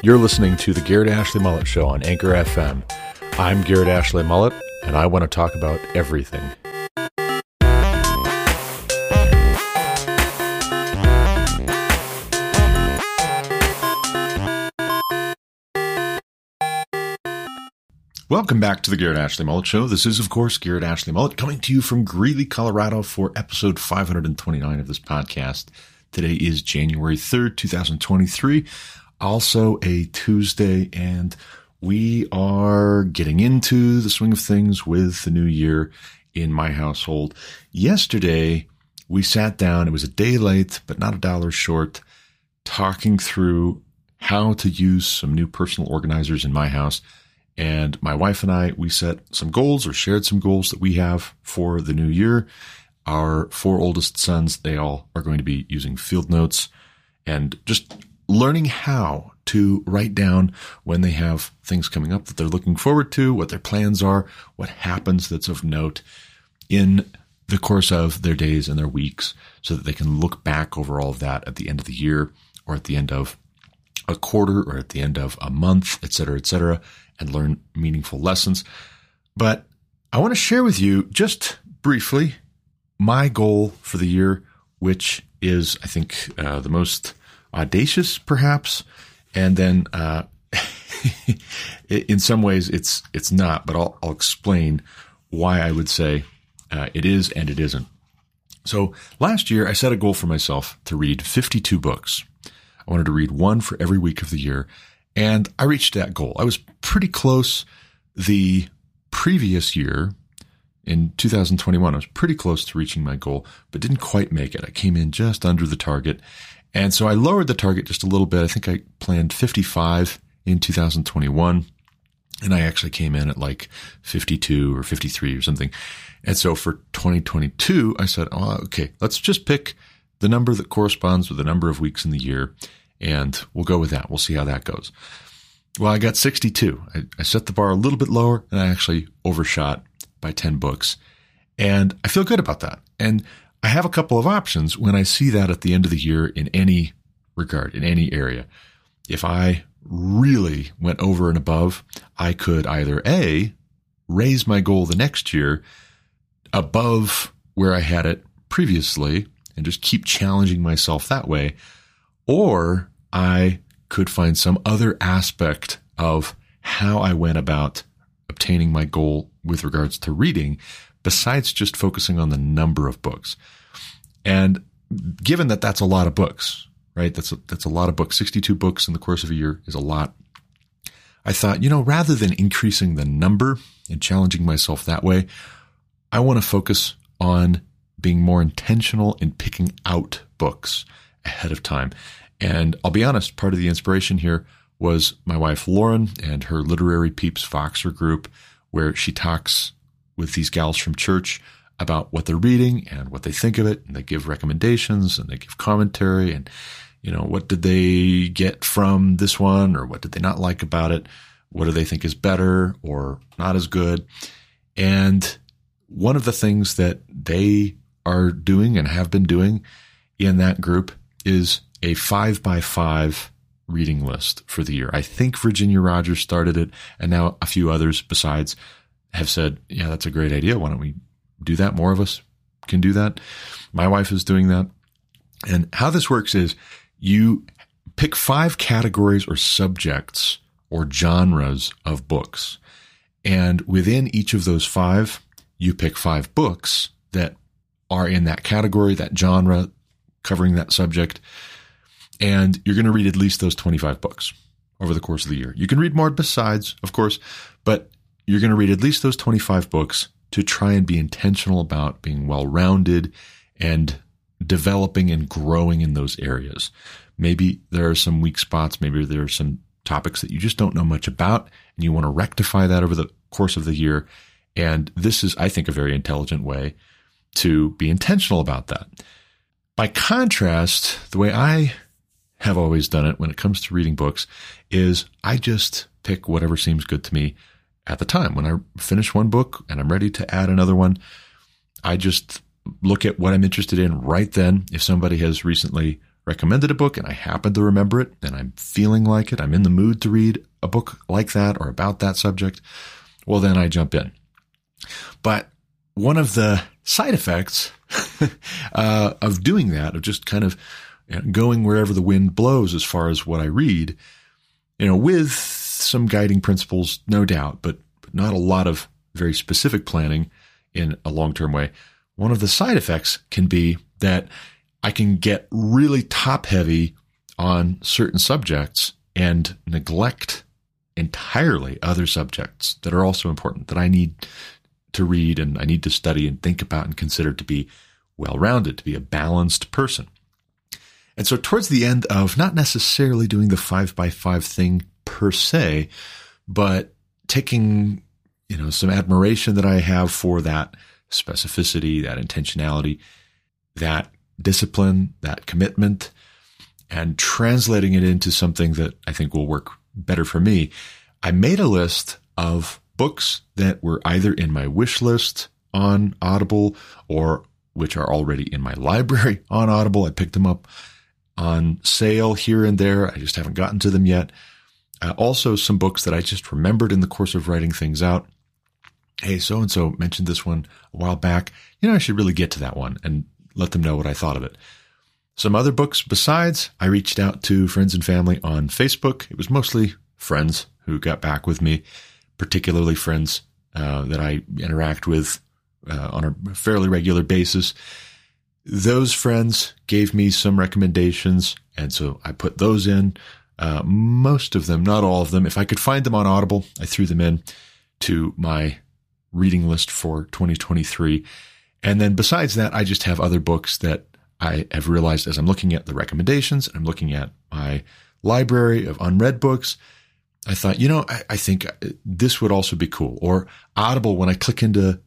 You're listening to the Garrett Ashley Mullet Show on Anchor FM. I'm Garrett Ashley Mullet, and I want to talk about everything. Welcome back to the Garrett Ashley Mullet Show. This is, of course, Garrett Ashley Mullet coming to you from Greeley, Colorado for episode 529 of this podcast. Today is January 3rd, 2023, also a Tuesday, and we are getting into the swing of things with the new year in my household. Yesterday, we sat down, it was a day late, but not a dollar short, talking through how to use some new personal organizers in my house and my wife and I, we set some goals or shared some goals that we have for the new year. Our four oldest sons, they all are going to be using field notes and just learning how to write down when they have things coming up that they're looking forward to, what their plans are, what happens that's of note in the course of their days and their weeks so that they can look back over all of that at the end of the year or at the end of a quarter or at the end of a month, et cetera, et cetera, and learn meaningful lessons. But I want to share with you just briefly my goal for the year, which is, I think, uh, the most audacious, perhaps, and then uh, in some ways it's it's not. But I'll, I'll explain why I would say uh, it is and it isn't. So last year, I set a goal for myself to read 52 books. I wanted to read one for every week of the year, and I reached that goal. I was pretty close the previous year in 2021. I was pretty close to reaching my goal, but didn't quite make it. I came in just under the target. And so I lowered the target just a little bit. I think I planned 55 in 2021 and I actually came in at like 52 or 53 or something. And so for 2022, I said, oh, okay, let's just pick the number that corresponds with the number of weeks in the year and we'll go with that. We'll see how that goes. Well, I got 62. I, I set the bar a little bit lower and I actually overshot by 10 books. And I feel good about that. And I have a couple of options when I see that at the end of the year in any regard, in any area. If I really went over and above, I could either A, raise my goal the next year above where I had it previously and just keep challenging myself that way, or I could find some other aspect of how I went about obtaining my goal with regards to reading, besides just focusing on the number of books. And given that that's a lot of books, right? That's a, that's a lot of books. 62 books in the course of a year is a lot. I thought, you know, rather than increasing the number and challenging myself that way, I want to focus on being more intentional in picking out books ahead of time. And I'll be honest, part of the inspiration here was my wife Lauren and her Literary Peeps Voxer group, where she talks with these gals from church about what they're reading and what they think of it. And they give recommendations and they give commentary and, you know, what did they get from this one or what did they not like about it? What do they think is better or not as good? And one of the things that they are doing and have been doing in that group is a five by five reading list for the year. I think Virginia Rogers started it, and now a few others besides have said, yeah, that's a great idea. Why don't we do that? More of us can do that. My wife is doing that. And how this works is you pick five categories or subjects or genres of books. And within each of those five, you pick five books that are in that category, that genre, covering that subject. And you're going to read at least those 25 books over the course of the year. You can read more besides, of course, but you're going to read at least those 25 books to try and be intentional about being well rounded and developing and growing in those areas. Maybe there are some weak spots. Maybe there are some topics that you just don't know much about and you want to rectify that over the course of the year. And this is, I think, a very intelligent way to be intentional about that. By contrast, the way I have always done it when it comes to reading books is I just pick whatever seems good to me at the time. When I finish one book and I'm ready to add another one, I just look at what I'm interested in right then. If somebody has recently recommended a book and I happen to remember it and I'm feeling like it, I'm in the mood to read a book like that or about that subject, well, then I jump in. But one of the side effects uh, of doing that, of just kind of going wherever the wind blows as far as what I read, you know, with some guiding principles, no doubt, but, not a lot of very specific planning in a long term way. One of the side effects can be that I can get really top heavy on certain subjects and neglect entirely other subjects that are also important that I need to read and I need to study and think about and consider to be well rounded, to be a balanced person. And so towards the end of not necessarily doing the five by five thing per se, but taking, you know, some admiration that I have for that specificity, that intentionality, that discipline, that commitment, and translating it into something that I think will work better for me. I made a list of books that were either in my wish list on Audible or which are already in my library on Audible. I picked them up on sale here and there. I just haven't gotten to them yet. Uh, also, some books that I just remembered in the course of writing things out. Hey, so and so mentioned this one a while back. You know, I should really get to that one and let them know what I thought of it. Some other books besides, I reached out to friends and family on Facebook. It was mostly friends who got back with me, particularly friends uh, that I interact with uh, on a fairly regular basis. Those friends gave me some recommendations, and so I put those in. Uh, most of them, not all of them. If I could find them on Audible, I threw them in to my reading list for 2023. And then besides that, I just have other books that I have realized as I'm looking at the recommendations, and I'm looking at my library of unread books. I thought, you know, I, I think this would also be cool. Or Audible, when I click into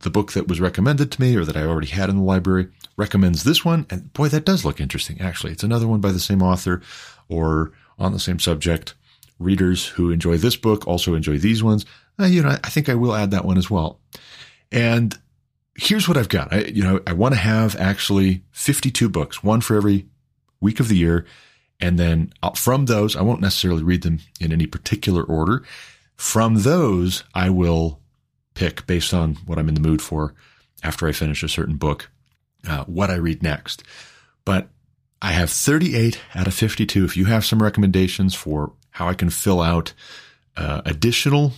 the book that was recommended to me or that I already had in the library, recommends this one. And boy, that does look interesting. Actually, it's another one by the same author or on the same subject. Readers who enjoy this book also enjoy these ones. Uh, you know, I think I will add that one as well. And here's what I've got. I, you know, I want to have actually 52 books, one for every week of the year. And then uh, from those, I won't necessarily read them in any particular order. From those, I will pick based on what I'm in the mood for after I finish a certain book, uh, what I read next. But I have 38 out of 52. If you have some recommendations for how I can fill out uh, additional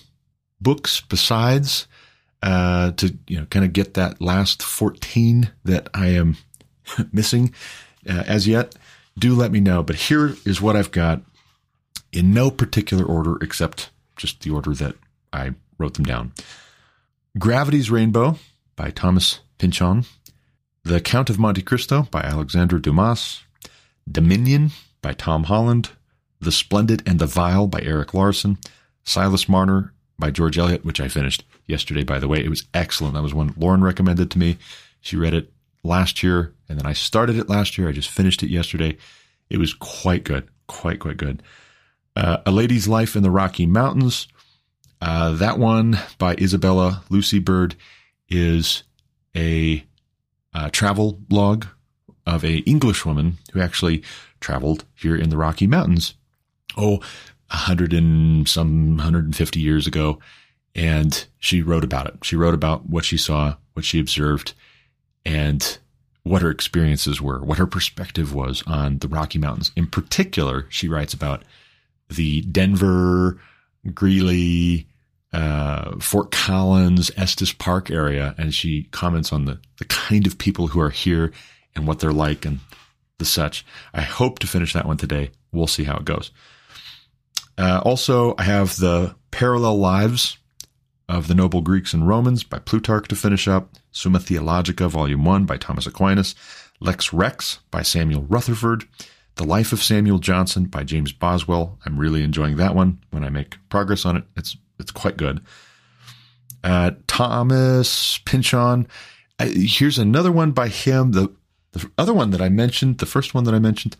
books besides uh, to you know kind of get that last 14 that I am missing uh, as yet, do let me know. But here is what I've got in no particular order except just the order that I wrote them down. Gravity's Rainbow by Thomas Pynchon. The Count of Monte Cristo by Alexandre Dumas. Dominion by Tom Holland. The Splendid and the Vile by Erik Larson. Silas Marner by George Eliot, which I finished yesterday, by the way. It was excellent. That was one Lauren recommended to me. She read it last year, and then I started it last year. I just finished it yesterday. It was quite good, quite, quite good. Uh, a Lady's Life in the Rocky Mountains. Uh, that one by Isabella Lucy Bird is a uh, travel log of a English woman who actually traveled here in the Rocky Mountains. Oh, a hundred and some 150 years ago. And she wrote about it. She wrote about what she saw, what she observed, and what her experiences were, what her perspective was on the Rocky Mountains. In particular, she writes about the Denver, Greeley, uh, Fort Collins, Estes Park area, and she comments on the, the kind of people who are here and what they're like and the such. I hope to finish that one today. We'll see how it goes. Uh, also, I have the Parallel Lives of the Noble Greeks and Romans by Plutarch to finish up, Summa Theologica, Volume 1 by Thomas Aquinas, Lex Rex by Samuel Rutherford, The Life of Samuel Johnson by James Boswell. I'm really enjoying that one. When I make progress on it, it's it's quite good. Uh, Thomas Pynchon. Uh, here's another one by him. The the other one that I mentioned, the first one that I mentioned,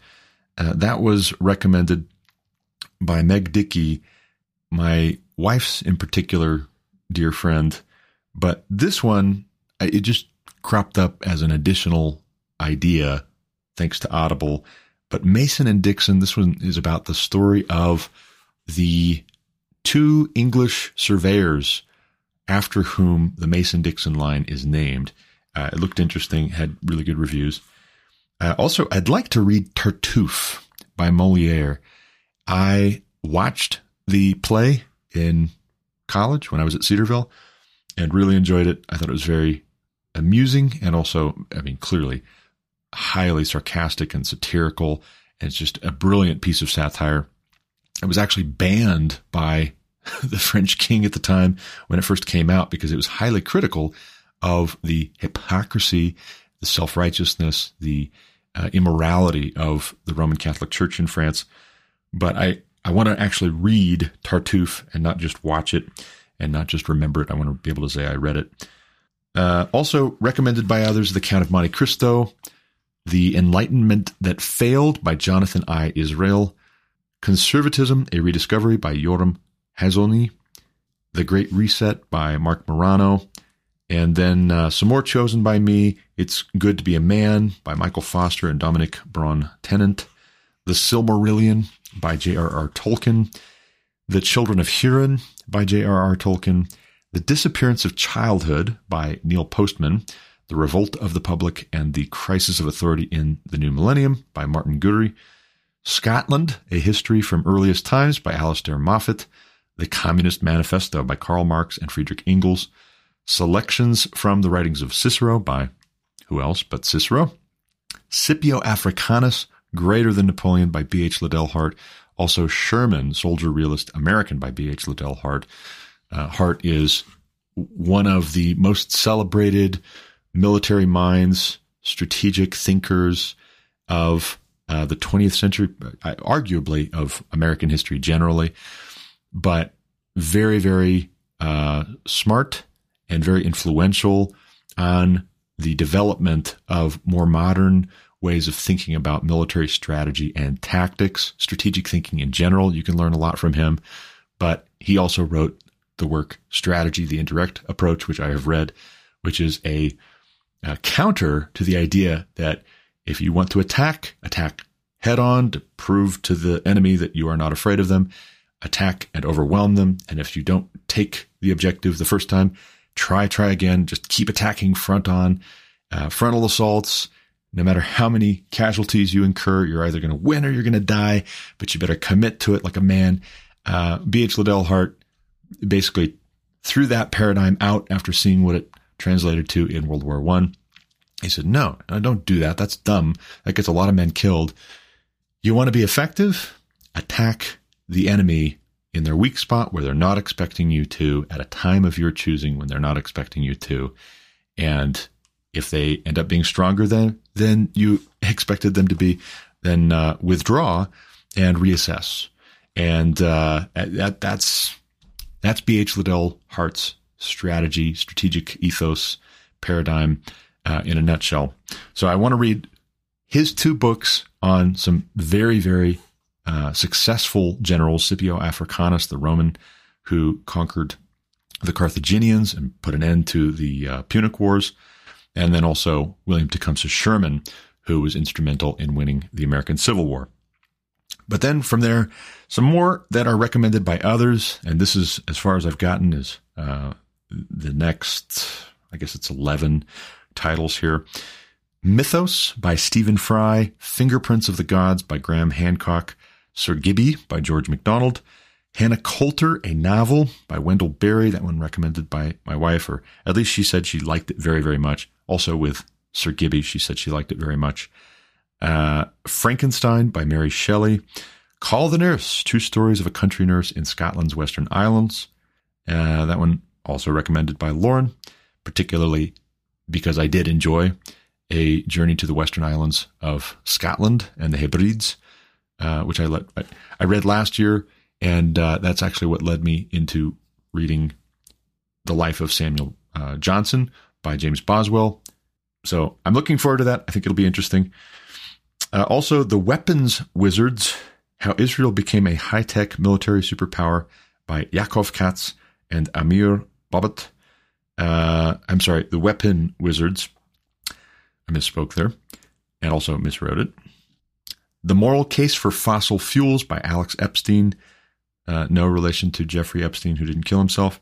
uh, that was recommended by Meg Dickey, my wife's in particular dear friend. But this one, it just cropped up as an additional idea thanks to Audible. But Mason and Dixon, this one is about the story of the two English surveyors after whom the Mason Dixon line is named. Uh, it looked interesting, had really good reviews. Uh, also, I'd like to read Tartuffe by Moliere. I watched the play in college when I was at Cedarville and really enjoyed it. I thought it was very amusing and also, I mean, clearly highly sarcastic and satirical. And it's just a brilliant piece of satire. It was actually banned by the French king at the time when it first came out because it was highly critical of the hypocrisy, the self righteousness, the uh, immorality of the Roman Catholic Church in France. But I, I want to actually read Tartuffe and not just watch it and not just remember it. I want to be able to say I read it. Uh, also recommended by others, The Count of Monte Cristo, The Enlightenment That Failed by Jonathan I. Israel, Conservatism, A Rediscovery by Yoram Hazony, The Great Reset by Marc Morano, and then uh, some more chosen by me. It's Good to Be a Man by Michael Foster and Dominic Bnonn Tennant, The Silmarillion by J.R.R. Tolkien, The Children of Hurin by J.R.R. Tolkien, The Disappearance of Childhood by Neil Postman, The Revolt of the Public and the Crisis of Authority in the New Millennium by Martin Gurri, Scotland, A History from Earliest Times by Alistair Moffat, The Communist Manifesto by Karl Marx and Friedrich Engels, Selections from the Writings of Cicero by who else but Cicero, Scipio Africanus, Greater Than Napoleon by B.H. Liddell Hart, also Sherman, Soldier Realist American by B.H. Liddell Hart. Uh, Hart is one of the most celebrated military minds, strategic thinkers of uh, the 20th century, uh, arguably of American history generally, but very, very uh, smart and very influential on the development of more modern ways of thinking about military strategy and tactics, strategic thinking in general. You can learn a lot from him, but he also wrote the work Strategy, the Indirect Approach, which I have read, which is a, a counter to the idea that if you want to attack, attack head on to prove to the enemy that you are not afraid of them, attack and overwhelm them. And if you don't take the objective the first time, try, try again. Just keep attacking front on, uh, frontal assaults. No matter how many casualties you incur, you're either going to win or you're going to die, but you better commit to it like a man. Uh, B.H. Liddell Hart basically threw that paradigm out after seeing what it translated to in World War One. He said, no, don't do that. That's dumb. That gets a lot of men killed. You want to be effective? Attack the enemy in their weak spot where they're not expecting you to at a time of your choosing when they're not expecting you to. And if they end up being stronger than, than you expected them to be, then uh, withdraw and reassess. And uh, that that's that's B.H. Liddell Hart's strategy, strategic ethos paradigm uh, in a nutshell. So I want to read his two books on some very, very uh, successful generals, Scipio Africanus, the Roman who conquered the Carthaginians and put an end to the uh, Punic Wars, and then also William Tecumseh Sherman, who was instrumental in winning the American Civil War. But then from there, some more that are recommended by others, and this is as far as I've gotten is uh, the next, I guess it's 11 titles here. Mythos by Stephen Fry, Fingerprints of the Gods by Graham Hancock, Sir Gibbie by George MacDonald, Hannah Coulter, a novel by Wendell Berry, that one recommended by my wife, or at least she said she liked it very, very much. Also with Sir Gibbie, she said she liked it very much. Uh, Frankenstein by Mary Shelley, Call the Nurse, two Stories of a Country Nurse in Scotland's Western Islands. Uh, that one also recommended by Lauren, particularly because I did enjoy a journey to the Western Islands of Scotland and the Hebrides, uh, which I, let, I read last year, and uh, that's actually what led me into reading The Life of Samuel uh, Johnson by James Boswell. So I'm looking forward to that. I think it'll be interesting. Uh, also, The Weapons Wizards How Israel Became a High Tech Military Superpower by Yaakov Katz and Amir Bohbot. Uh, I'm sorry, The Weapon Wizards I misspoke there and also miswrote it. The Moral Case for Fossil Fuels by Alex Epstein. Uh, no relation to Jeffrey Epstein, who didn't kill himself.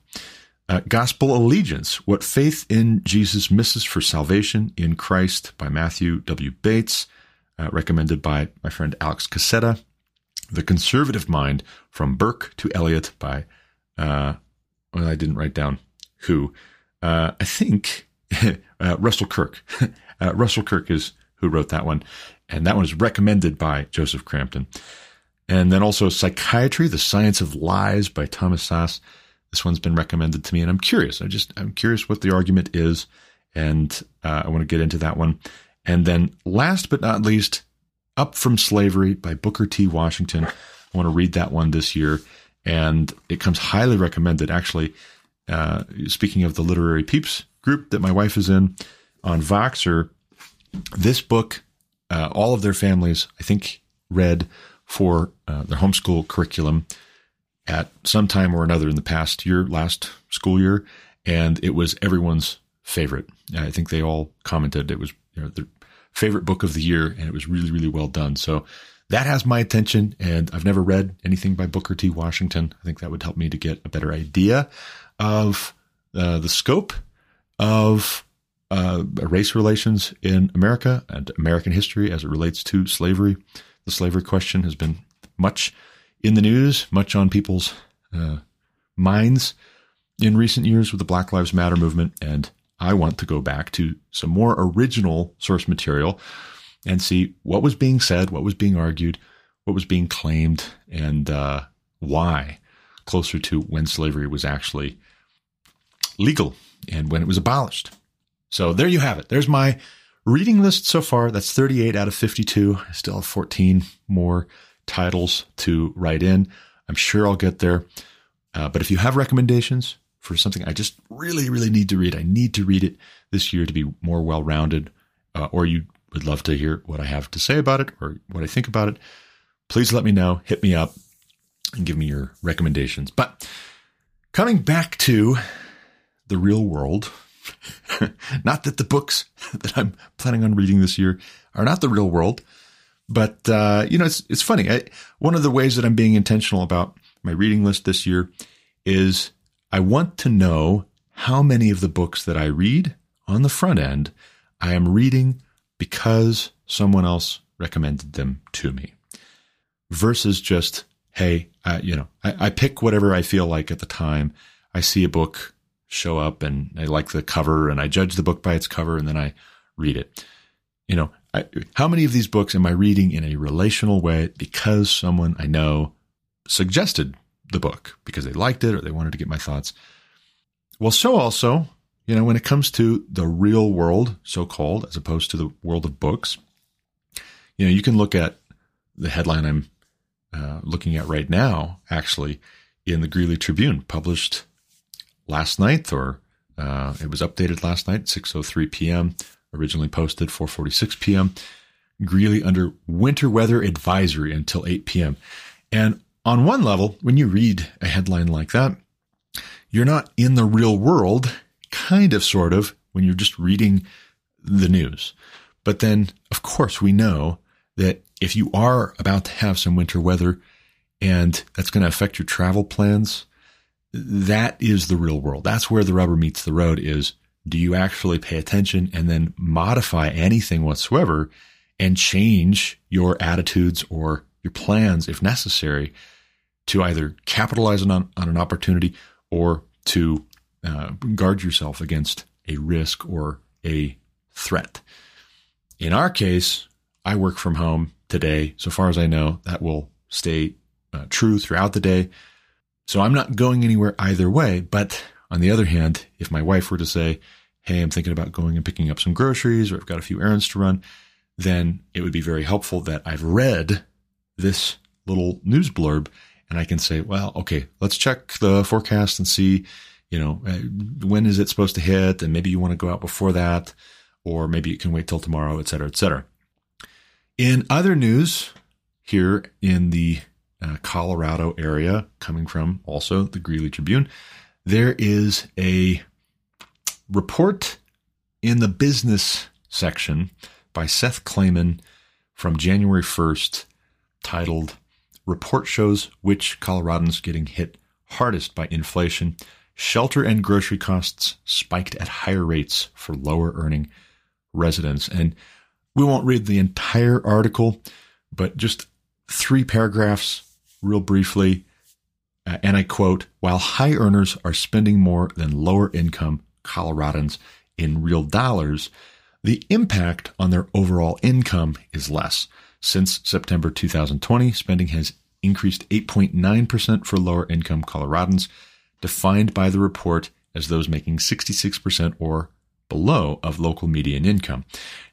Uh, Gospel Allegiance What Faith in Jesus Misses for Salvation in Christ by Matthew W. Bates, uh, recommended by my friend Alex Cassetta. The Conservative Mind From Burke to Eliot by, uh, well, I didn't write down who. Uh, I think uh, Russell Kirk. Uh, Russell Kirk is who wrote that one. And that one is recommended by Joseph Crampton. And then also Psychiatry, The Science of Lies by Thomas Szasz. This one's been recommended to me, and I'm curious. I just I'm curious what the argument is, and uh, I want to get into that one. And then, last but not least, Up from Slavery by Booker T. Washington. I want to read that one this year, and it comes highly recommended. Actually, uh, speaking of the literary peeps group that my wife is in on Voxer, this book, uh, all of their families, I think, read for uh, their homeschool curriculum at some time or another in the past year, last school year, and it was everyone's favorite. I think they all commented it was you know, their favorite book of the year, and it was really, really well done. So that has my attention, and I've never read anything by Booker T. Washington. I think that would help me to get a better idea of uh, the scope of uh, race relations in America and American history as it relates to slavery. The slavery question has been much in the news, much on people's uh, minds in recent years with the Black Lives Matter movement. And I want to go back to some more original source material and see what was being said, what was being argued, what was being claimed, and uh, why, closer to when slavery was actually legal and when it was abolished. So there you have it. There's my reading list so far. That's 38 out of 52. I still have 14 more titles to write in. I'm sure I'll get there. Uh, but if you have recommendations for something I just really, really need to read, I need to read it this year to be more well rounded, uh, or you would love to hear what I have to say about it or what I think about it, please let me know. Hit me up and give me your recommendations. But coming back to the real world, not that the books that I'm planning on reading this year are not the real world, but uh, you know, it's it's funny. I, one of the ways that I'm being intentional about my reading list this year is I want to know how many of the books that I read on the front end I am reading because someone else recommended them to me, versus just hey, you know, I, I pick whatever I feel like at the time. I see a book show up and I like the cover and I judge the book by its cover and then I read it. You know, I, how many of these books am I reading in a relational way because someone I know suggested the book because they liked it or they wanted to get my thoughts? Well, so also, you know, when it comes to the real world, so called, as opposed to the world of books, you know, you can look at the headline I'm uh, looking at right now, actually, in the Greeley Tribune, published last night, or uh, it was updated last night, 6:03 p.m originally posted 4:46 p.m. Greeley under winter weather advisory until 8 p.m. And on one level, when you read a headline like that, you're not in the real world, kind of, sort of, when you're just reading the news. But then, of course, we know that if you are about to have some winter weather and that's going to affect your travel plans, that is the real world. That's where the rubber meets the road is do you actually pay attention and then modify anything whatsoever and change your attitudes or your plans if necessary to either capitalize on, on an opportunity or to uh, guard yourself against a risk or a threat. In our case, I work from home today. So far as I know, that will stay uh, true throughout the day. So I'm not going anywhere either way. But on the other hand, if my wife were to say, hey, I'm thinking about going and picking up some groceries or I've got a few errands to run, then it would be very helpful that I've read this little news blurb and I can say, well, okay, let's check the forecast and see, you know, uh, when is it supposed to hit? And maybe you want to go out before that, or maybe it can wait till tomorrow, et cetera, et cetera. In other news, here in the uh, Colorado area, coming from also the Greeley Tribune, there is a report in the business section by Seth Klamann from January 1st titled Report Shows Which Coloradans Getting Hit Hardest by Inflation. Shelter and grocery costs spiked at higher rates for lower earning residents. And we won't read the entire article, but just three paragraphs, real briefly. Uh, and I quote While high earners are spending more than lower income Coloradans in real dollars, the impact on their overall income is less. Since September 2020, spending has increased 8.9% for lower income Coloradans, defined by the report as those making 66% or below of local median income.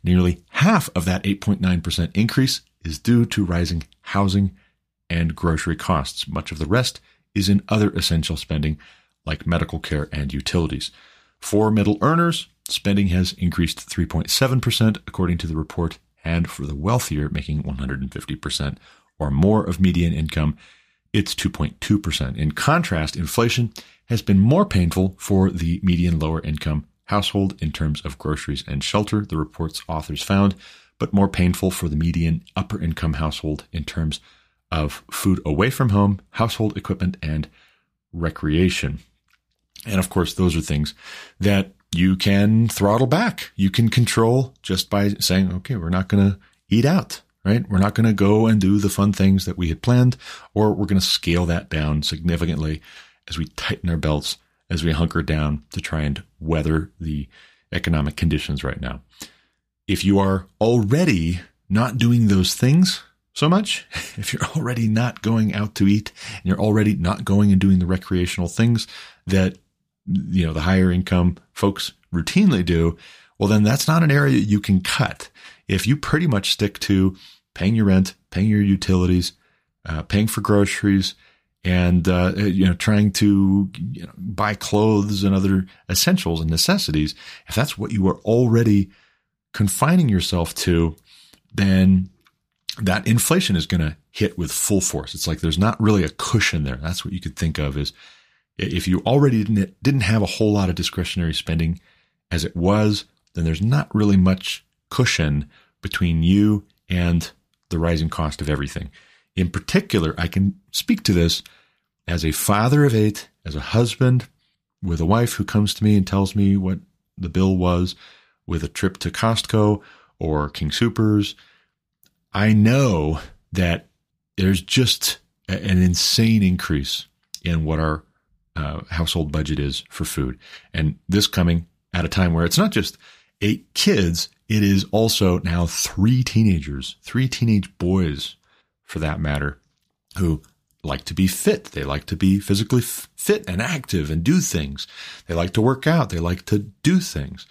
Nearly half of that 8.9% increase is due to rising housing and grocery costs. Much of the rest is in other essential spending like medical care and utilities. For middle earners, spending has increased 3.7% according to the report, and for the wealthier making 150% or more of median income, it's 2.2%. In contrast, inflation has been more painful for the median lower income household in terms of groceries and shelter, the report's authors found, but more painful for the median upper income household in terms of food away from home, household equipment, and recreation. And of course, those are things that you can throttle back. You can control just by saying, okay, we're not going to eat out, right? We're not going to go and do the fun things that we had planned, or we're going to scale that down significantly as we tighten our belts, as we hunker down to try and weather the economic conditions right now. If you are already not doing those things so much, if you're already not going out to eat and you're already not going and doing the recreational things that you know, the higher income folks routinely do, well, then that's not an area you can cut. If you pretty much stick to paying your rent, paying your utilities, uh, paying for groceries, and uh, you know trying to you know, buy clothes and other essentials and necessities, if that's what you are already confining yourself to, then that inflation is going to hit with full force. It's like there's not really a cushion there. That's what you could think of is if you already didn't, didn't have a whole lot of discretionary spending as it was, then there's not really much cushion between you and the rising cost of everything. In particular, I can speak to this as a father of eight, as a husband with a wife who comes to me and tells me what the bill was with a trip to Costco or King Soopers. I know that there's just an insane increase in what our uh, household budget is for food. And this coming at a time where it's not just eight kids, it is also now three teenagers, three teenage boys for that matter, who like to be fit. They like to be physically f- fit and active and do things. They like to work out. They like to do things.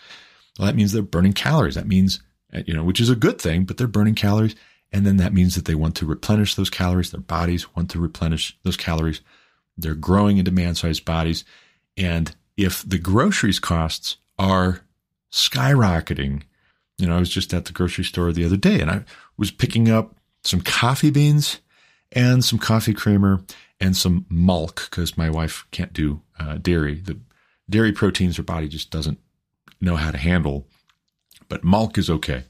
Well, that means they're burning calories. That means, uh, you know, which is a good thing, but they're burning calories. And then that means that they want to replenish those calories. Their bodies want to replenish those calories. They're growing into man sized bodies. And if the groceries costs are skyrocketing, you know, I was just at the grocery store the other day and I was picking up some coffee beans and some coffee creamer and some milk because my wife can't do uh, dairy. The dairy proteins her body just doesn't know how to handle, but milk is okay.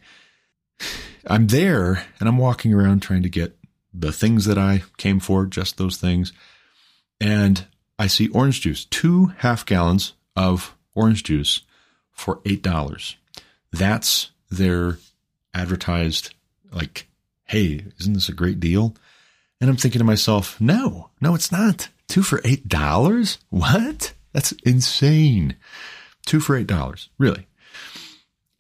I'm there and I'm walking around trying to get the things that I came for, just those things and I see orange juice, two half gallons of orange juice for $8. That's their advertised, like, hey, isn't this a great deal? And I'm thinking to myself, no, no, it's not. Two for $8? What? That's insane. Two for $8, really.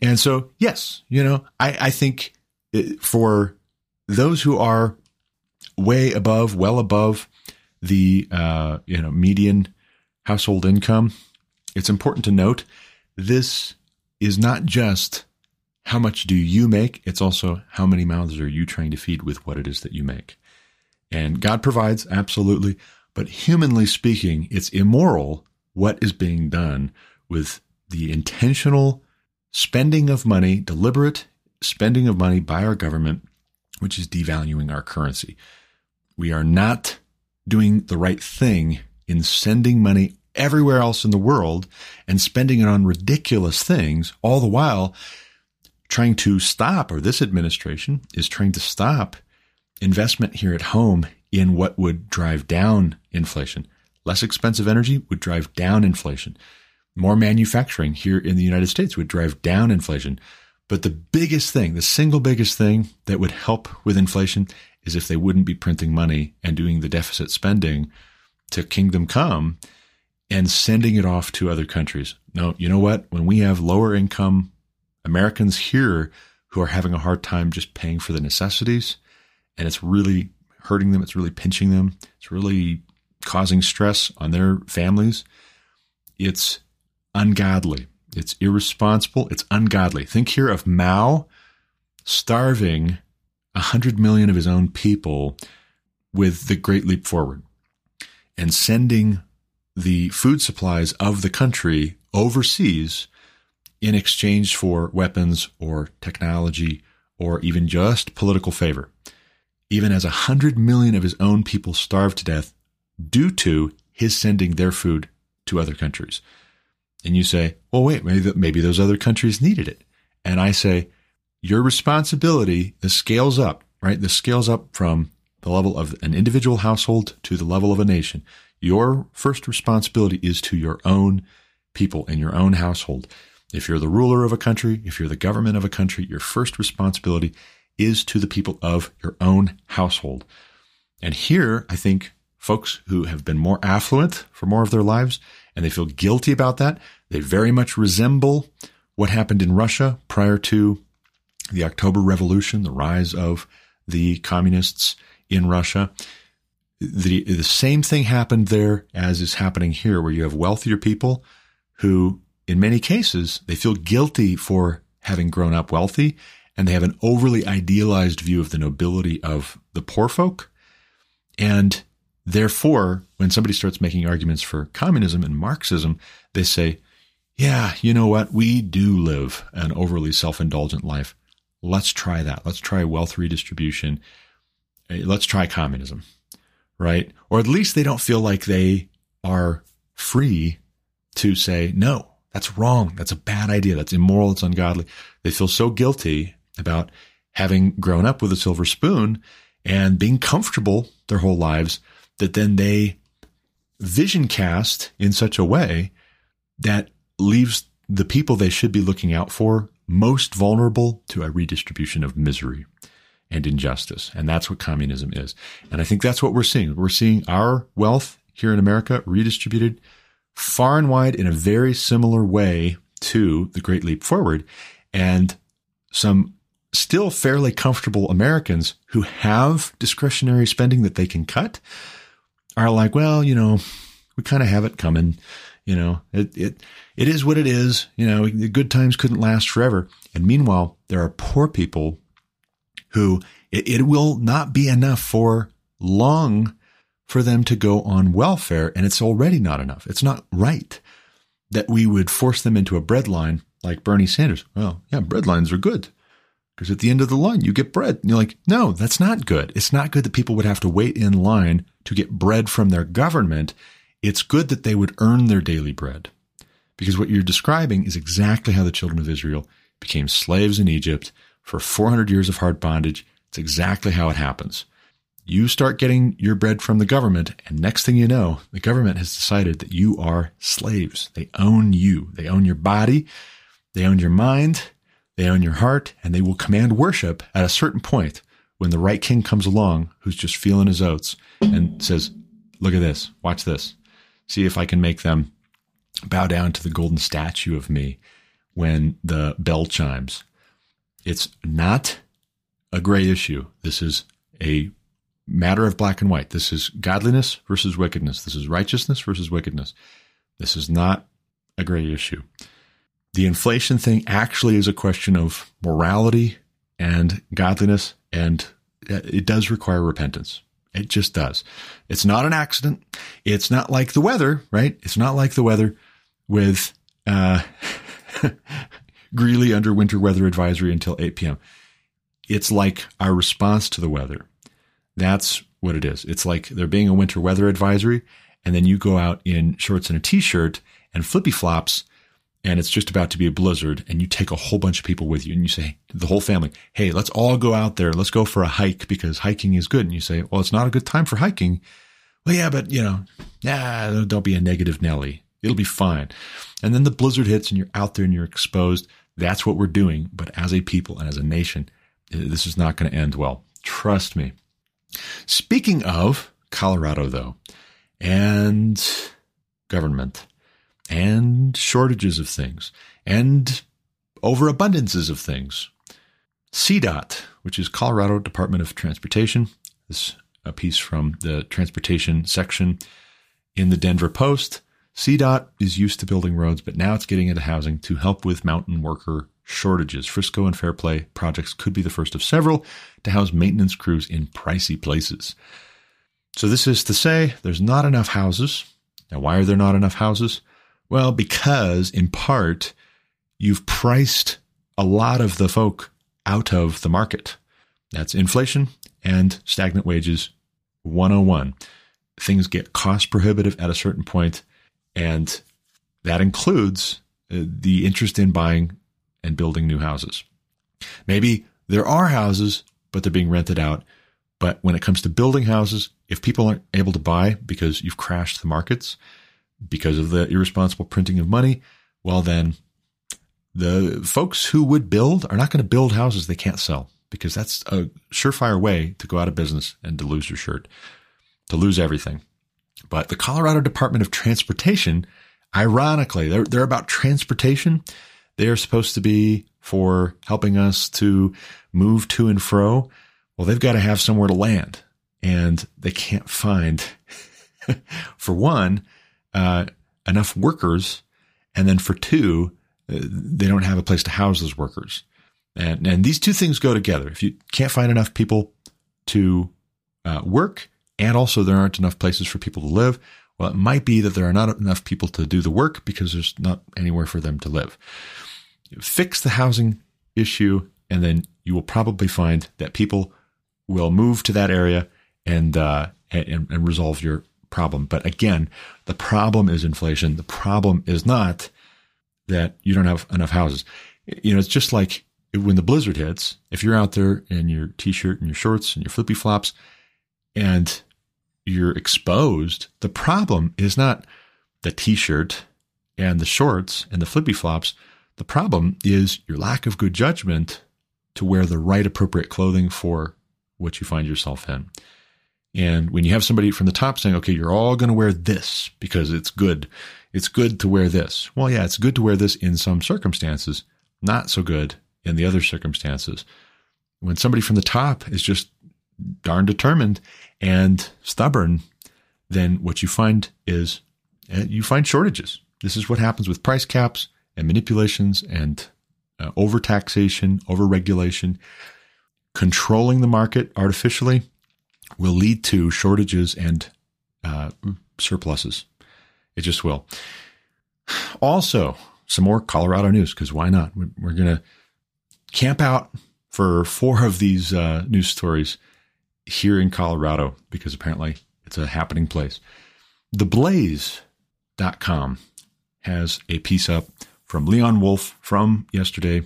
And so, yes, you know, I, I think for those who are way above, well above the uh, you know median household income, it's important to note this is not just how much do you make, it's also how many mouths are you trying to feed with what it is that you make. And God provides, absolutely. But humanly speaking, it's immoral what is being done with the intentional spending of money, deliberate spending of money by our government, which is devaluing our currency. We are not doing the right thing in sending money everywhere else in the world and spending it on ridiculous things, all the while trying to stop, or this administration is trying to stop investment here at home in what would drive down inflation. Less expensive energy would drive down inflation. More manufacturing here in the United States would drive down inflation. But the biggest thing, the single biggest thing that would help with inflation is if they wouldn't be printing money and doing the deficit spending to kingdom come and sending it off to other countries. No, you know what? When we have lower income Americans here who are having a hard time just paying for the necessities, and it's really hurting them, it's really pinching them, it's really causing stress on their families. It's ungodly. It's irresponsible. It's ungodly. Think here of Mao starving a hundred million of his own people with the Great Leap Forward and sending the food supplies of the country overseas in exchange for weapons or technology or even just political favor. Even as a hundred million of his own people starved to death due to his sending their food to other countries. And you say, well, wait, maybe, maybe those other countries needed it. And I say, your responsibility, the scales up, right? The scales up from the level of an individual household to the level of a nation. Your first responsibility is to your own people and your own household. If you're the ruler of a country, if you're the government of a country, your first responsibility is to the people of your own household. And here, I think folks who have been more affluent for more of their lives and they feel guilty about that. They very much resemble what happened in Russia prior to the October Revolution, the rise of the communists in Russia. The, the same thing happened there as is happening here, where you have wealthier people who, in many cases, they feel guilty for having grown up wealthy and they have an overly idealized view of the nobility of the poor folk. And Therefore, when somebody starts making arguments for communism and Marxism, they say, yeah, you know what? We do live an overly self indulgent life. Let's try that. Let's try wealth redistribution. Eh, let's try communism, right? Or at least they don't feel like they are free to say, no, that's wrong. That's a bad idea. That's immoral. It's ungodly. They feel so guilty about having grown up with a silver spoon and being comfortable their whole lives that then they vision cast in such a way that leaves the people they should be looking out for most vulnerable to a redistribution of misery and injustice. And that's what communism is. And I think that's what we're seeing. We're seeing our wealth here in America redistributed far and wide in a very similar way to the Great Leap Forward. And some still fairly comfortable Americans who have discretionary spending that they can cut are like, well, you know, we kind of have it coming. You know, it, it, it is what it is. You know, the good times couldn't last forever. And meanwhile, there are poor people who it, it will not be enough for long for them to go on welfare. And it's already not enough. It's not right that we would force them into a breadline like Bernie Sanders. Well, yeah, breadlines are good. Because at the end of the line, you get bread. And you're like, no, that's not good. It's not good that people would have to wait in line to get bread from their government. It's good that they would earn their daily bread. Because what you're describing is exactly how the children of Israel became slaves in Egypt for 400 years of hard bondage. It's exactly how it happens. You start getting your bread from the government, and next thing you know, the government has decided that you are slaves. They own you. They own your body. They own your mind. They own your heart and they will command worship at a certain point when the right king comes along who's just feeling his oats and says, Look at this, watch this. See if I can make them bow down to the golden statue of me when the bell chimes. It's not a gray issue. This is a matter of black and white. This is godliness versus wickedness. This is righteousness versus wickedness. This is not a gray issue the inflation thing actually is a question of morality and godliness, and it does require repentance. It just does. It's not an accident. It's not like the weather, right? It's not like the weather with uh, Greeley under winter weather advisory until 8 p.m. It's like our response to the weather. That's what it is. It's like there being a winter weather advisory, and then you go out in shorts and a t shirt and flippy flops and it's just about to be a blizzard and you take a whole bunch of people with you and you say the whole family, Hey, let's all go out there. Let's go for a hike because hiking is good. And you say, well, it's not a good time for hiking. Well, yeah, but you know, nah, don't be a negative Nelly. It'll be fine. And then the blizzard hits and you're out there and you're exposed. That's what we're doing. But as a people and as a nation, this is not going to end well. Trust me. Speaking of Colorado, though, and government, and shortages of things and overabundances of things. CDOT, which is Colorado Department of Transportation, this a piece from the transportation section in the Denver Post. CDOT is used to building roads, but now it's getting into housing to help with mountain worker shortages. Frisco and Fairplay projects could be the first of several to house maintenance crews in pricey places. So this is to say there's not enough houses. Now, why are there not enough houses? Well, because in part, you've priced a lot of the folk out of the market. That's inflation and stagnant wages 101. Things get cost prohibitive at a certain point, and that includes uh, the interest in buying and building new houses. Maybe there are houses, but they're being rented out. But when it comes to building houses, if people aren't able to buy because you've crashed the markets, because of the irresponsible printing of money, well, then the folks who would build are not going to build houses they can't sell because that's a surefire way to go out of business and to lose your shirt, to lose everything. But the Colorado Department of Transportation, ironically, they're, they're about transportation. They are supposed to be for helping us to move to and fro. Well, they've got to have somewhere to land and they can't find, for one, uh, enough workers, and then for two, uh, they don't have a place to house those workers. And, and these two things go together. If you can't find enough people to uh, work, and also there aren't enough places for people to live, well, it might be that there are not enough people to do the work because there's not anywhere for them to live. Fix the housing issue, and then you will probably find that people will move to that area and uh, and, and resolve your problem. But again, the problem is inflation. The problem is not that you don't have enough houses. You know, it's just like when the blizzard hits, if you're out there in your t-shirt and your shorts and your flippy flops and you're exposed, the problem is not the t-shirt and the shorts and the flippy flops. The problem is your lack of good judgment to wear the right appropriate clothing for what you find yourself in. And when you have somebody from the top saying, okay, you're all going to wear this because it's good. It's good to wear this. Well, yeah, it's good to wear this in some circumstances, not so good in the other circumstances. When somebody from the top is just darn determined and stubborn, then what you find is uh, you find shortages. This is what happens with price caps and manipulations and uh, overtaxation, overregulation, controlling the market artificially will lead to shortages and uh, surpluses. It just will. Also, some more Colorado news because why not? We're going to camp out for four of these uh, news stories here in Colorado because apparently it's a happening place. TheBlaze.com has a piece up from Leon Wolf from yesterday.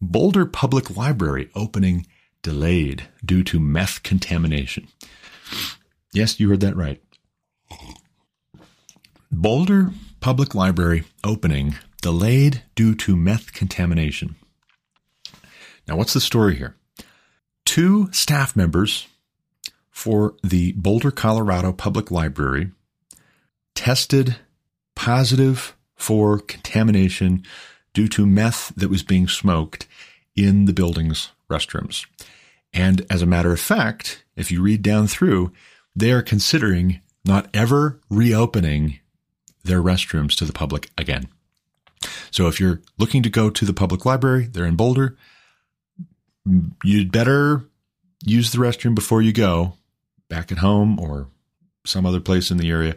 Boulder Public Library opening delayed due to meth contamination. Yes, you heard that right. Boulder Public Library opening delayed due to meth contamination. Now, what's the story here? Two staff members for the Boulder, Colorado Public Library tested positive for contamination due to meth that was being smoked in the building's restrooms. And as a matter of fact, if you read down through, they are considering not ever reopening their restrooms to the public again. So if you're looking to go to the public library, they're in Boulder, you'd better use the restroom before you go back at home or some other place in the area.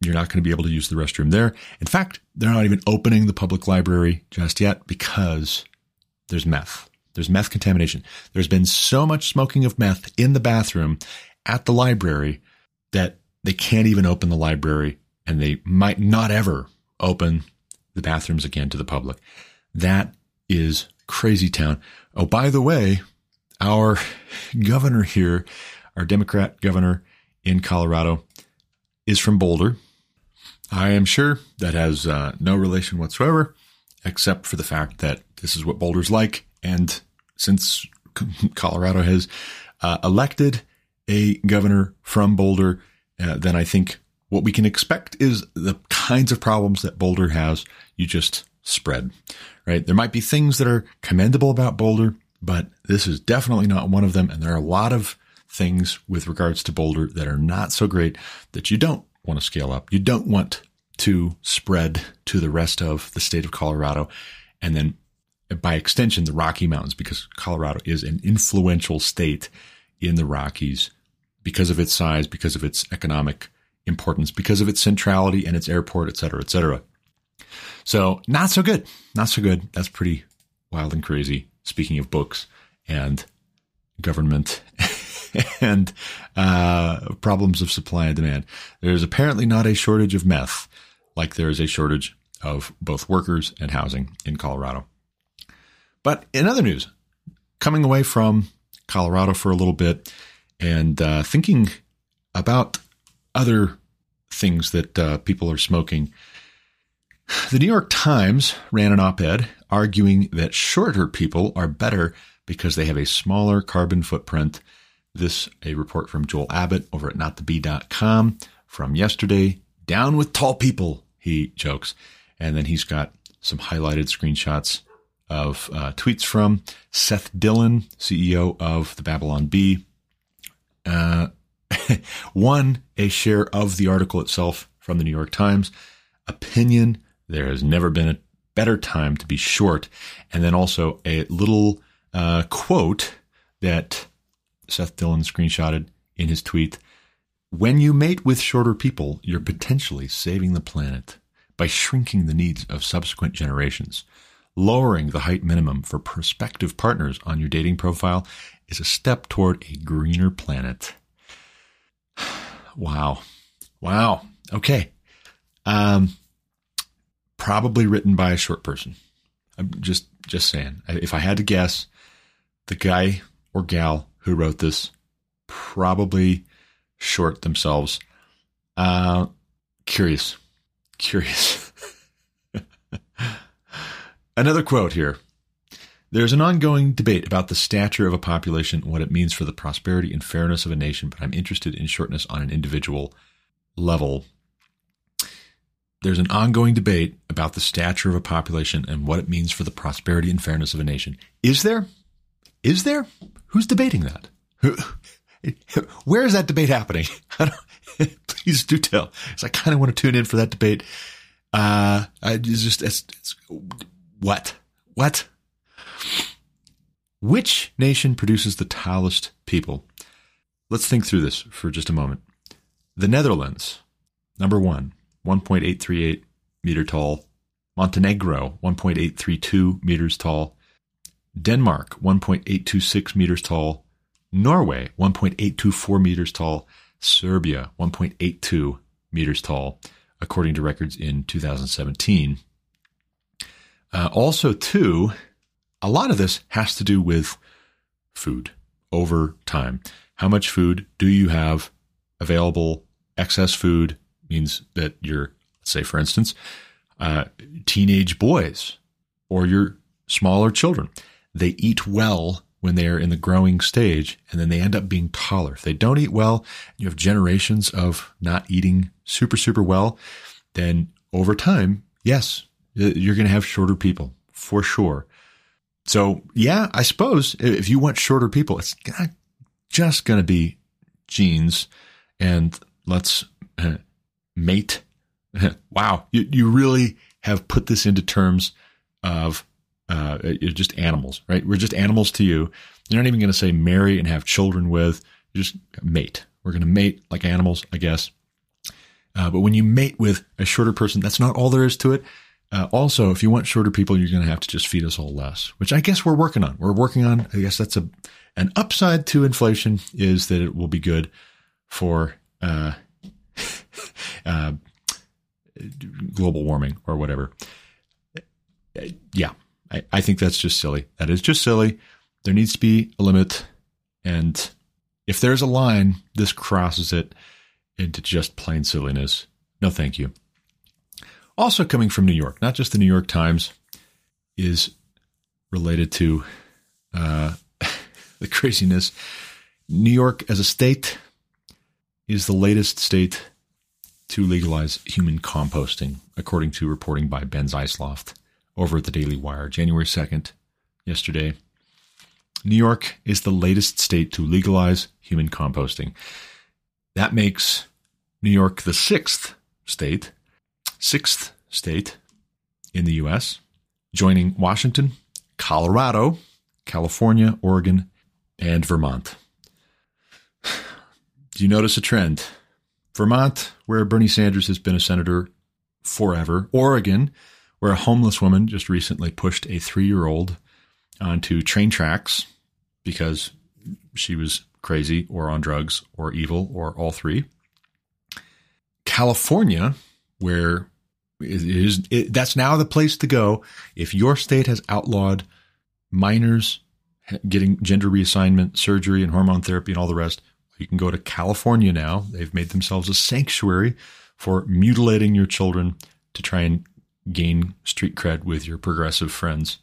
You're not going to be able to use the restroom there. In fact, they're not even opening the public library just yet because there's meth. There's meth contamination. There's been so much smoking of meth in the bathroom at the library that they can't even open the library and they might not ever open the bathrooms again to the public. That is crazy town. Oh, by the way, our governor here, our Democrat governor in Colorado, is from Boulder. I am sure that has uh, no relation whatsoever, except for the fact that this is what Boulder's like. And since Colorado has uh, elected a governor from Boulder, uh, then I think what we can expect is the kinds of problems that Boulder has, you just spread, right? There might be things that are commendable about Boulder, but this is definitely not one of them. And there are a lot of things with regards to Boulder that are not so great that you don't want to scale up. You don't want to spread to the rest of the state of Colorado and then by extension, the Rocky Mountains, because Colorado is an influential state in the Rockies because of its size, because of its economic importance, because of its centrality and its airport, et cetera, et cetera. So not so good. Not so good. That's pretty wild and crazy. Speaking of books and government and uh, problems of supply and demand, there's apparently not a shortage of meth like there is a shortage of both workers and housing in Colorado. But in other news, coming away from Colorado for a little bit and uh, thinking about other things that uh, people are smoking, the New York Times ran an op ed arguing that shorter people are better because they have a smaller carbon footprint. This, a report from Joel Abbott over at notthebee.com from yesterday. Down with tall people, he jokes. And then he's got some highlighted screenshots of uh, tweets from Seth Dillon, CEO of the Babylon Bee. Uh, one, a share of the article itself from the New York Times. Opinion, there has never been a better time to be short. And then also a little uh, quote that Seth Dillon screenshotted in his tweet. When you mate with shorter people, you're potentially saving the planet by shrinking the needs of subsequent generations. Lowering the height minimum for prospective partners on your dating profile is a step toward a greener planet. wow. Wow. Okay. Um, probably written by a short person. I'm just, just saying. If I had to guess, the guy or gal who wrote this probably short themselves. Uh, curious. Curious. Another quote here. There's an ongoing debate about the stature of a population and what it means for the prosperity and fairness of a nation, but I'm interested in shortness on an individual level. There's an ongoing debate about the stature of a population and what it means for the prosperity and fairness of a nation. Is there? Is there? Who's debating that? Where is that debate happening? Please do tell. I kind of want to tune in for that debate. Uh, I just, it's, it's what? What? Which nation produces the tallest people? Let's think through this for just a moment. The Netherlands, number one, 1.838 meter tall. Montenegro, 1.832 meters tall. Denmark, 1.826 meters tall. Norway, 1.824 meters tall. Serbia, 1.82 meters tall, according to records in 2017. Uh, also, too, a lot of this has to do with food over time. How much food do you have available? Excess food means that you're, say, for instance, uh, teenage boys or your smaller children. They eat well when they are in the growing stage and then they end up being taller. If they don't eat well, you have generations of not eating super, super well, then over time, yes, you're going to have shorter people for sure. So yeah, I suppose if you want shorter people, it's not just going to be genes and let's uh, mate. wow. You, you really have put this into terms of, uh, just animals, right? We're just animals to you. You're not even going to say marry and have children with, you just mate. We're going to mate like animals, I guess. Uh, but when you mate with a shorter person, that's not all there is to it. Uh, also, if you want shorter people, you're going to have to just feed us all less, which I guess we're working on. We're working on. I guess that's a an upside to inflation is that it will be good for uh, uh, global warming or whatever. yeah, I, I think that's just silly. That is just silly. There needs to be a limit. And if there's a line, this crosses it into just plain silliness. No, thank you. Also coming from New York, not just the New York Times, is related to uh, the craziness. New York as a state is the latest state to legalize human composting, according to reporting by Ben Zeisloft over at the Daily Wire, January 2nd, yesterday. New York is the latest state to legalize human composting. That makes New York the sixth state, sixth state in the U.S., joining Washington, Colorado, California, Oregon, and Vermont. Do you notice a trend? Vermont, where Bernie Sanders has been a senator forever, Oregon, where a homeless woman just recently pushed a three year old onto train tracks because she was crazy or on drugs or evil or all three. California, where it is, it, that's now the place to go if your state has outlawed minors getting gender reassignment surgery and hormone therapy and all the rest you can go to California now. They've made themselves a sanctuary for mutilating your children to try and gain street cred with your progressive friends.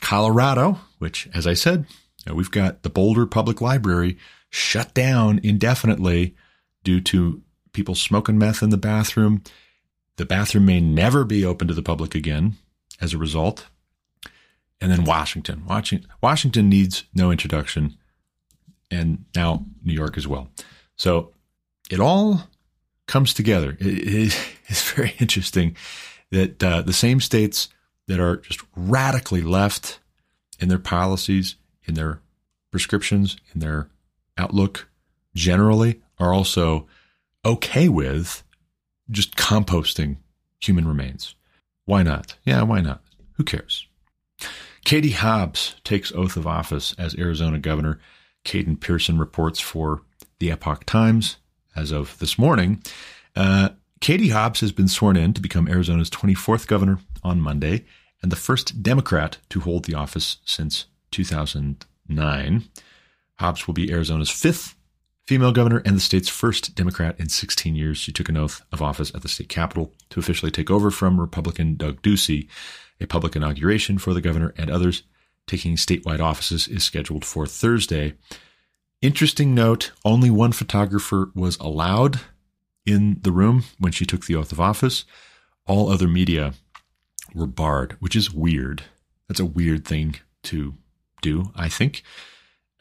Colorado, which, as I said, we've got the Boulder Public Library shut down indefinitely due to people smoking meth in the bathroom. The bathroom may never be open to the public again as a result. And then Washington. Washington needs no introduction and now New York as well. So it all comes together. It is very interesting that uh, the same states that are just radically left in their policies, in their prescriptions, in their outlook generally are also okay with just composting human remains. Why not? Yeah, why not? Who cares? Katie Hobbs takes oath of office as Arizona governor. Caden Pearson reports for the Epoch Times as of this morning. Uh, Katie Hobbs has been sworn in to become Arizona's 24th governor on Monday and the first Democrat to hold the office since 2009. Hobbs will be Arizona's fifth female governor and the state's first Democrat in 16 years. She took an oath of office at the state capitol to officially take over from Republican Doug Ducey. A public inauguration for the governor and others taking statewide offices is scheduled for Thursday. Interesting note only one photographer was allowed in the room when she took the oath of office. All other media were barred, which is weird. That's a weird thing to do, I think.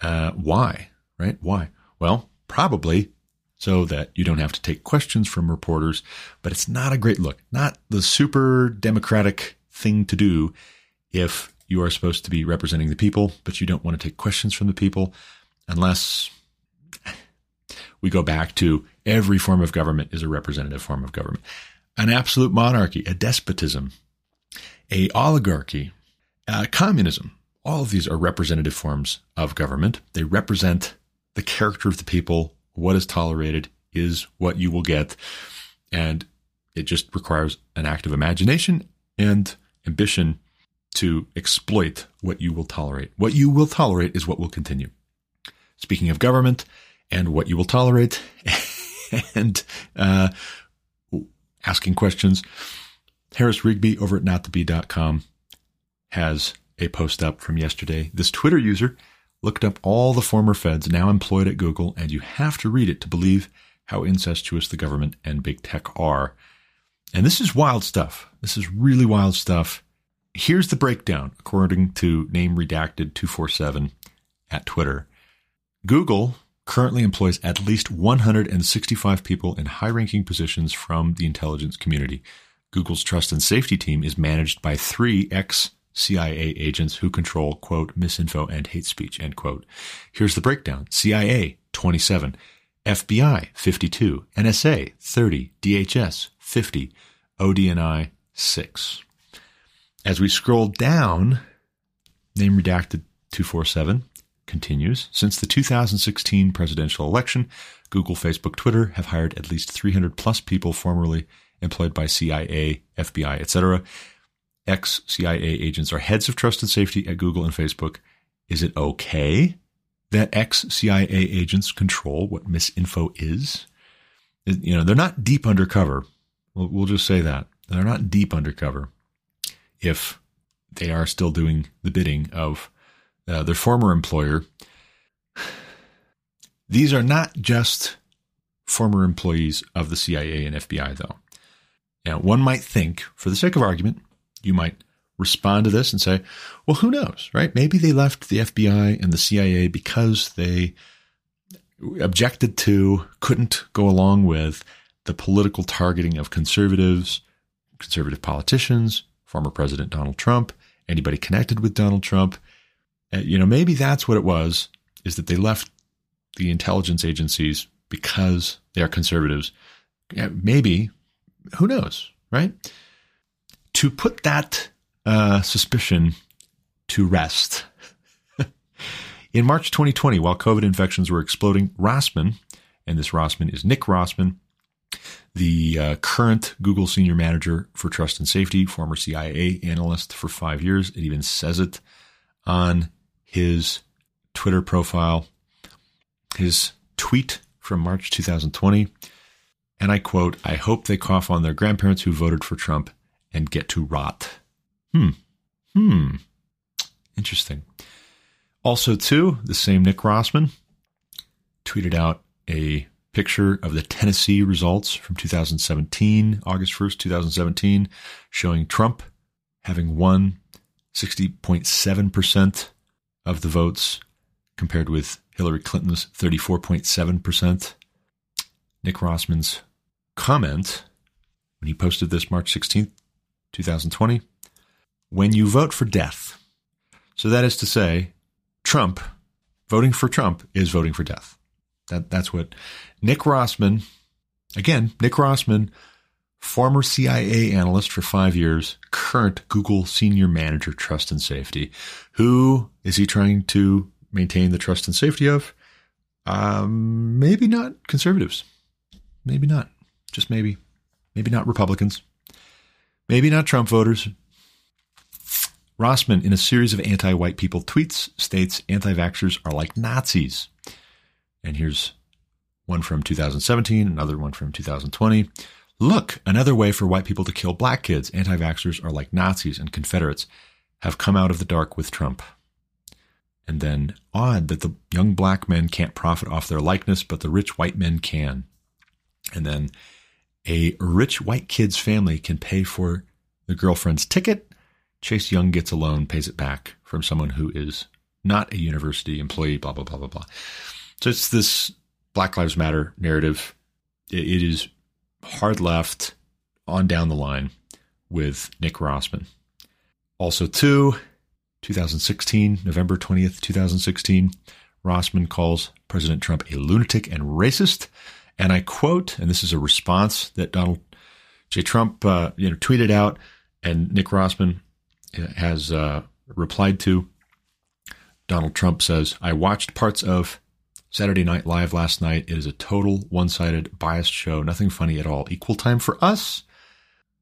Uh, why? Right? Why? Well, probably so that you don't have to take questions from reporters, but it's not a great look. Not the super democratic thing to do if you are supposed to be representing the people, but you don't want to take questions from the people unless we go back to every form of government is a representative form of government. An absolute monarchy, a despotism, a oligarchy, a communism. All of these are representative forms of government. They represent the character of the people. What is tolerated is what you will get. And it just requires an active imagination and ambition to exploit what you will tolerate. What you will tolerate is what will continue. Speaking of government and what you will tolerate and uh, asking questions, Harris Rigby over at notthebee.com has a post up from yesterday. This Twitter user looked up all the former feds now employed at Google, and you have to read it to believe how incestuous the government and big tech are. And this is wild stuff. This is really wild stuff. Here's the breakdown, according to name redacted 247 at Twitter. Google currently employs at least 165 people in high ranking positions from the intelligence community. Google's trust and safety team is managed by three ex CIA agents who control, quote, misinfo and hate speech, end quote. Here's the breakdown CIA, 27, FBI, 52, NSA, 30, DHS, 50, ODNI, 6. As we scroll down, name redacted 247 continues. Since the 2016 presidential election, Google, Facebook, Twitter have hired at least 300 plus people formerly employed by CIA, FBI, etc. ex CIA agents are heads of trust and safety at Google and Facebook, is it okay that ex CIA agents control what misinfo is? You know, they're not deep undercover. We'll, we'll just say that. They're not deep undercover if they are still doing the bidding of uh, their former employer. These are not just former employees of the CIA and FBI, though. Now, one might think, for the sake of argument, you might respond to this and say, well, who knows, right? Maybe they left the FBI and the CIA because they objected to, couldn't go along with the political targeting of conservatives, conservative politicians, former President Donald Trump, anybody connected with Donald Trump. Uh, you know, maybe that's what it was, is that they left the intelligence agencies because they are conservatives. Maybe, who knows, right? To put that uh, suspicion to rest. In March 2020, while COVID infections were exploding, Rossman, and this Rossman is Nick Rossman, the uh, current Google senior manager for trust and safety, former CIA analyst for five years. It even says it on his Twitter profile. His tweet from March 2020. And I quote, I hope they cough on their grandparents who voted for Trump and get to rot. Hmm. Hmm. Interesting. Also, too, the same Nick Rossman tweeted out a picture of the Tennessee results from 2017, August 1st, 2017, showing Trump having won 60.7% of the votes compared with Hillary Clinton's 34.7%. Nick Rossman's comment when he posted this March 16th, 2020 when you vote for death. So that is to say, Trump, voting for Trump is voting for death. That, that's what Nick Rossman, again, Nick Rossman, former CIA analyst for five years, current Google senior manager, trust and safety. Who is he trying to maintain the trust and safety of? Um, maybe not conservatives. Maybe not. Just maybe. Maybe not Republicans. Maybe not Trump voters. Rossman, in a series of anti white people tweets, states anti vaxxers are like Nazis. And here's one from 2017, another one from 2020. Look, another way for white people to kill black kids. Anti vaxxers are like Nazis and Confederates have come out of the dark with Trump. And then, odd that the young black men can't profit off their likeness, but the rich white men can. And then, a rich white kid's family can pay for the girlfriend's ticket Chase Young gets a loan, pays it back from someone who is not a university employee, blah, blah, blah, blah, blah. So it's this Black Lives Matter narrative. It is hard left on down the line with Nick Rossman. Also, too, 2016, November 20th, 2016, Rossman calls President Trump a lunatic and racist. And I quote, and this is a response that Donald J. Trump uh, you know, tweeted out, and Nick Rossman has uh, replied to. Donald Trump says, I watched parts of Saturday Night Live last night. It is a total one sided, biased show. Nothing funny at all. Equal time for us?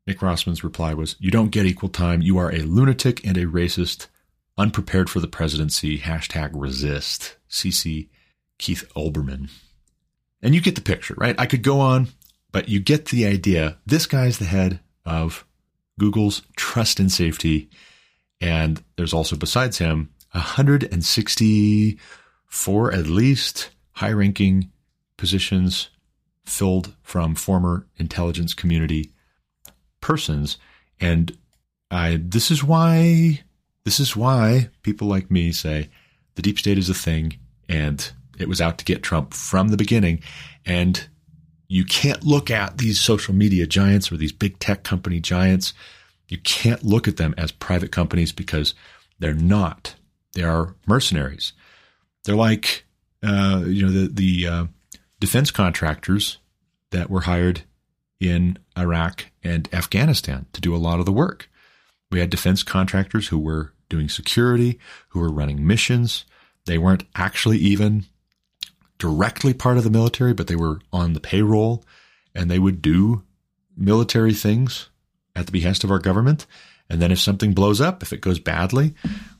Nick Rossman's reply was, You don't get equal time. You are a lunatic and a racist, unprepared for the presidency. Hashtag resist. CC Keith Olbermann. And you get the picture, right? I could go on, but you get the idea. This guy's the head of Google's trust and safety. And there's also, besides him, 164 at least high ranking positions filled from former intelligence community persons. And I, this is why, this is why people like me say the deep state is a thing and it was out to get Trump from the beginning. And you can't look at these social media giants or these big tech company giants. You can't look at them as private companies because they're not. They are mercenaries. They're like, uh, you know, the the uh, defense contractors that were hired in Iraq and Afghanistan to do a lot of the work. We had defense contractors who were doing security, who were running missions. They weren't actually even directly part of the military, but they were on the payroll and they would do military things at the behest of our government. And then if something blows up, if it goes badly,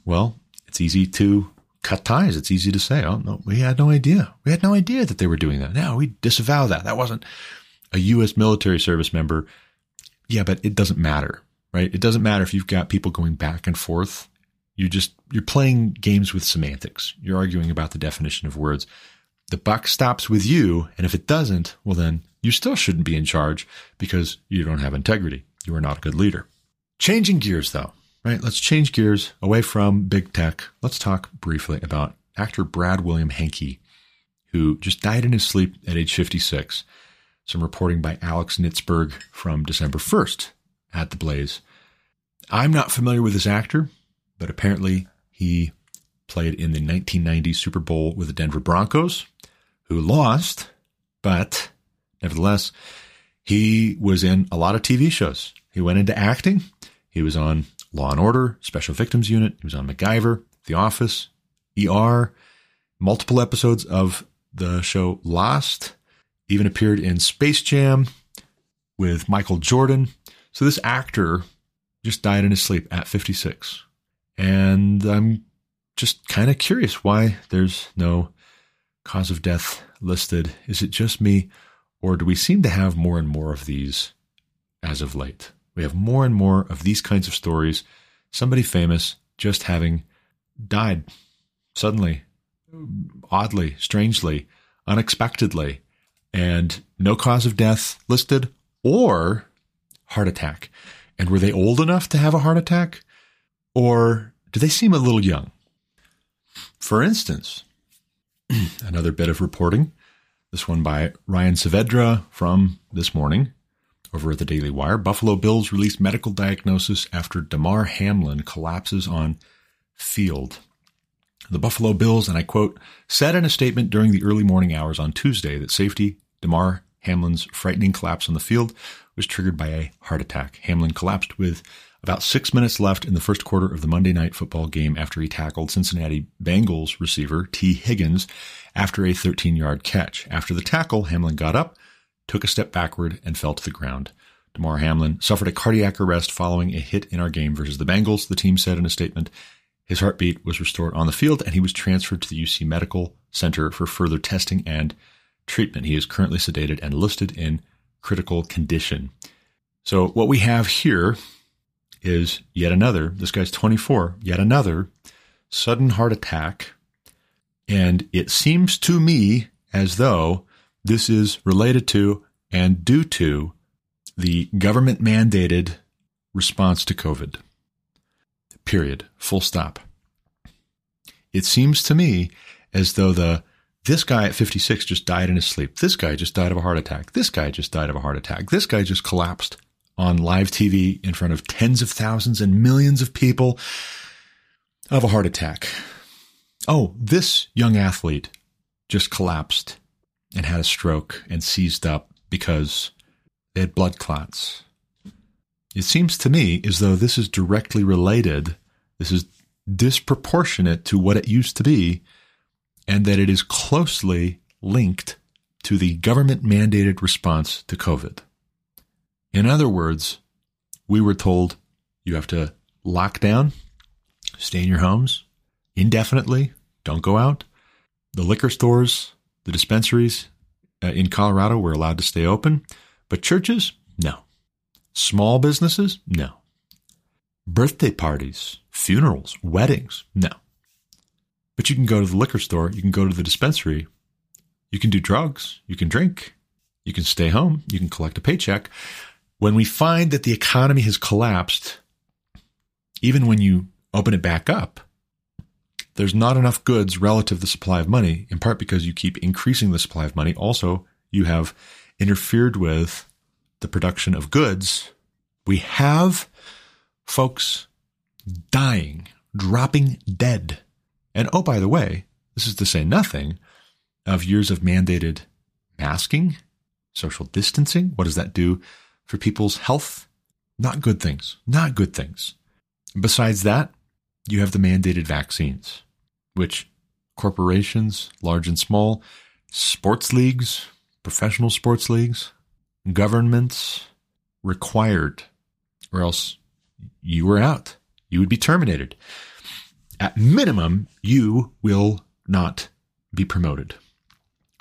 well, it's easy to cut ties. It's easy to say, oh, no, we had no idea. We had no idea that they were doing that. No, we disavow that. That wasn't a U.S. military service member. Yeah, but it doesn't matter, right? It doesn't matter if you've got people going back and forth. You're just, you're playing games with semantics. You're arguing about the definition of words. The buck stops with you. And if it doesn't, well, then you still shouldn't be in charge because you don't have integrity. You are not a good leader. Changing gears though, right? Let's change gears away from big tech. Let's talk briefly about actor Brad William Henke, who just died in his sleep at age 56. Some reporting by Alex Nitzberg from December 1st at The Blaze. I'm not familiar with this actor, but apparently he played in the 1990 Super Bowl with the Denver Broncos, who lost, but nevertheless, he was in a lot of TV shows. He went into acting. He was on Law and Order, Special Victims Unit. He was on MacGyver, The Office, ER, multiple episodes of the show Lost, even appeared in Space Jam with Michael Jordan. So this actor just died in his sleep at 56. And I'm just kind of curious why there's no cause of death listed. Is it just me, or do we seem to have more and more of these as of late? We have more and more of these kinds of stories. Somebody famous just having died suddenly, oddly, strangely, unexpectedly, and no cause of death listed or heart attack. And were they old enough to have a heart attack? Or do they seem a little young? For instance, another bit of reporting, this one by Ryan Saavedra from this morning over at the Daily Wire. Buffalo Bills release medical diagnosis after Damar Hamlin collapses on field. The Buffalo Bills, and I quote, said in a statement during the early morning hours on Tuesday that safety Damar Hamlin's frightening collapse on the field was triggered by a heart attack. Hamlin collapsed with about six minutes left in the first quarter of the Monday night football game after he tackled Cincinnati Bengals receiver Tee Higgins after a 13 yard catch. After the tackle, Hamlin got up, took a step backward, and fell to the ground. Damar Hamlin suffered a cardiac arrest following a hit in our game versus the Bengals, the team said in a statement. His heartbeat was restored on the field and he was transferred to the UC Medical Center for further testing and treatment. He is currently sedated and listed in critical condition. So what we have here is yet another, this guy's 24, yet another sudden heart attack. And it seems to me as though this is related to and due to the government mandated response to COVID. Period. Full stop. It seems to me as though the this guy at 56 just died in his sleep. This guy just died of a heart attack. This guy just died of a heart attack. This guy just collapsed on live TV in front of tens of thousands and millions of people of a heart attack. Oh, this young athlete just collapsed and had a stroke and seized up because they had blood clots. It seems to me as though this is directly related. This is disproportionate to what it used to be, and that it is closely linked to the government mandated response to COVID. In other words, we were told you have to lock down, stay in your homes indefinitely, don't go out. The liquor stores, the dispensaries uh, in Colorado were allowed to stay open, but churches, no. Small businesses, no. Birthday parties, funerals, weddings, no. But you can go to the liquor store, you can go to the dispensary, you can do drugs, you can drink, you can stay home, you can collect a paycheck. When we find that the economy has collapsed, even when you open it back up, there's not enough goods relative to the supply of money, in part because you keep increasing the supply of money. Also, you have interfered with the production of goods. We have folks dying, dropping dead. And oh, by the way, this is to say nothing of years of mandated masking, social distancing. What does that do for people's health. Not good things. Not good things. Besides that, you have the mandated vaccines, which corporations, large and small, sports leagues, professional sports leagues, governments required, or else you were out. You would be terminated. At minimum, you will not be promoted.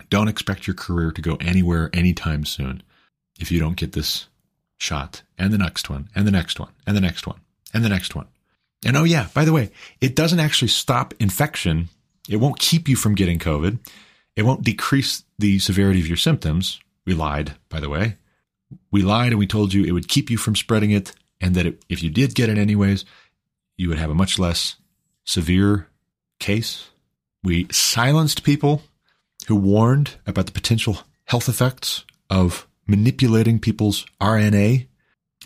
Don't expect your career to go anywhere anytime soon if you don't get this shot and the next one and the next one and the next one and the next one. And oh yeah, by the way, it doesn't actually stop infection. It won't keep you from getting COVID. It won't decrease the severity of your symptoms. We lied, by the way. We lied and we told you it would keep you from spreading it and that it, if you did get it anyways, you would have a much less severe case. We silenced people who warned about the potential health effects of manipulating people's RNA.